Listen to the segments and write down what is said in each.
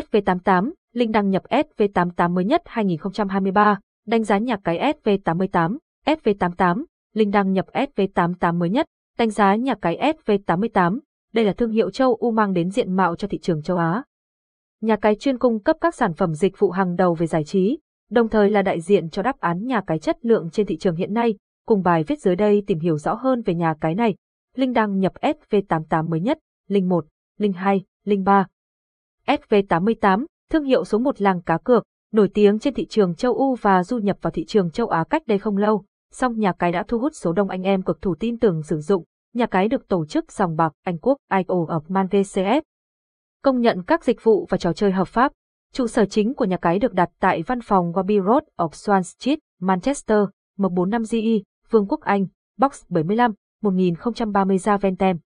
SV88, Linh đăng nhập SV88 mới nhất 2023, đánh giá nhà cái SV88, SV88, Linh đăng nhập SV88 mới nhất, đánh giá nhà cái SV88, đây là thương hiệu châu u mang đến diện mạo cho thị trường châu Á. Nhà cái chuyên cung cấp các sản phẩm dịch vụ hàng đầu về giải trí, đồng thời là đại diện cho đáp án nhà cái chất lượng trên thị trường hiện nay, cùng bài viết dưới đây tìm hiểu rõ hơn về nhà cái này. Linh đăng nhập SV88 mới nhất, Linh 1, Linh 2, Linh 3. SV88, thương hiệu số 1 làng cá cược, nổi tiếng trên thị trường châu Âu và du nhập vào thị trường châu Á cách đây không lâu, song nhà cái đã thu hút số đông anh em cực thủ tin tưởng sử dụng. Nhà cái được tổ chức sòng bạc Anh Quốc IO of Man VCS. Công nhận các dịch vụ và trò chơi hợp pháp. Trụ sở chính của nhà cái được đặt tại văn phòng Wabi Road of Swan Street, Manchester, M45GE, Vương quốc Anh, Box 75, 1030 Zaventem.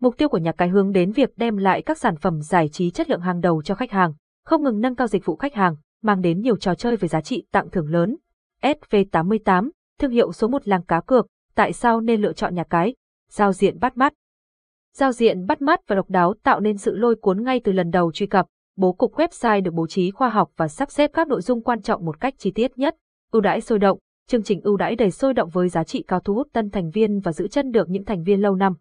Mục tiêu của nhà cái hướng đến việc đem lại các sản phẩm giải trí chất lượng hàng đầu cho khách hàng, không ngừng nâng cao dịch vụ khách hàng, mang đến nhiều trò chơi với giá trị tặng thưởng lớn. SV88, thương hiệu số 1 làng cá cược, tại sao nên lựa chọn nhà cái? Giao diện bắt mắt. Giao diện bắt mắt và độc đáo tạo nên sự lôi cuốn ngay từ lần đầu truy cập. Bố cục website được bố trí khoa học và sắp xếp các nội dung quan trọng một cách chi tiết nhất. Ưu đãi sôi động, chương trình ưu đãi đầy sôi động với giá trị cao thu hút tân thành viên và giữ chân được những thành viên lâu năm.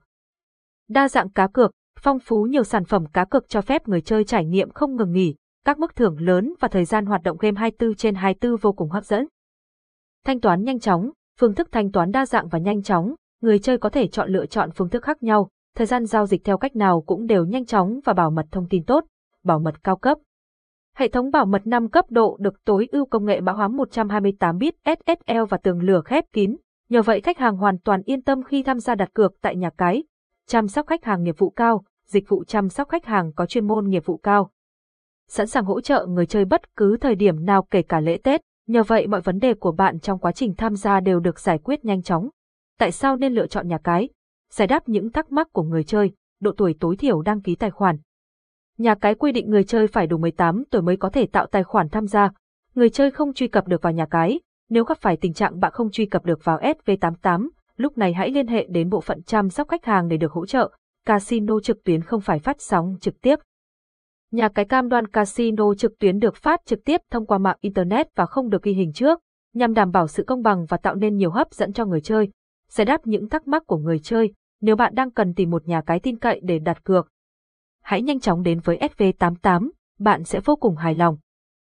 Đa dạng cá cược, phong phú nhiều sản phẩm cá cược cho phép người chơi trải nghiệm không ngừng nghỉ, các mức thưởng lớn và thời gian hoạt động game 24 trên 24 vô cùng hấp dẫn. Thanh toán nhanh chóng, phương thức thanh toán đa dạng và nhanh chóng, người chơi có thể chọn lựa chọn phương thức khác nhau, thời gian giao dịch theo cách nào cũng đều nhanh chóng và bảo mật thông tin tốt, bảo mật cao cấp. Hệ thống bảo mật 5 cấp độ được tối ưu công nghệ mã hóa 128 bit SSL và tường lửa khép kín, nhờ vậy khách hàng hoàn toàn yên tâm khi tham gia đặt cược tại nhà cái. Chăm sóc khách hàng nghiệp vụ cao, dịch vụ chăm sóc khách hàng có chuyên môn nghiệp vụ cao. Sẵn sàng hỗ trợ người chơi bất cứ thời điểm nào kể cả lễ Tết, nhờ vậy mọi vấn đề của bạn trong quá trình tham gia đều được giải quyết nhanh chóng. Tại sao nên lựa chọn nhà cái? Giải đáp những thắc mắc của người chơi, độ tuổi tối thiểu đăng ký tài khoản. Nhà cái quy định người chơi phải đủ 18 tuổi mới có thể tạo tài khoản tham gia. Người chơi không truy cập được vào nhà cái. Nếu gặp phải tình trạng bạn không truy cập được vào SV88, lúc này hãy liên hệ đến bộ phận chăm sóc khách hàng để được hỗ trợ. Casino trực tuyến không phải phát sóng trực tiếp. Nhà cái cam đoan casino trực tuyến được phát trực tiếp thông qua mạng Internet và không được ghi hình trước, nhằm đảm bảo sự công bằng và tạo nên nhiều hấp dẫn cho người chơi. Giải đáp những thắc mắc của người chơi, nếu bạn đang cần tìm một nhà cái tin cậy để đặt cược, hãy nhanh chóng đến với SV88, bạn sẽ vô cùng hài lòng.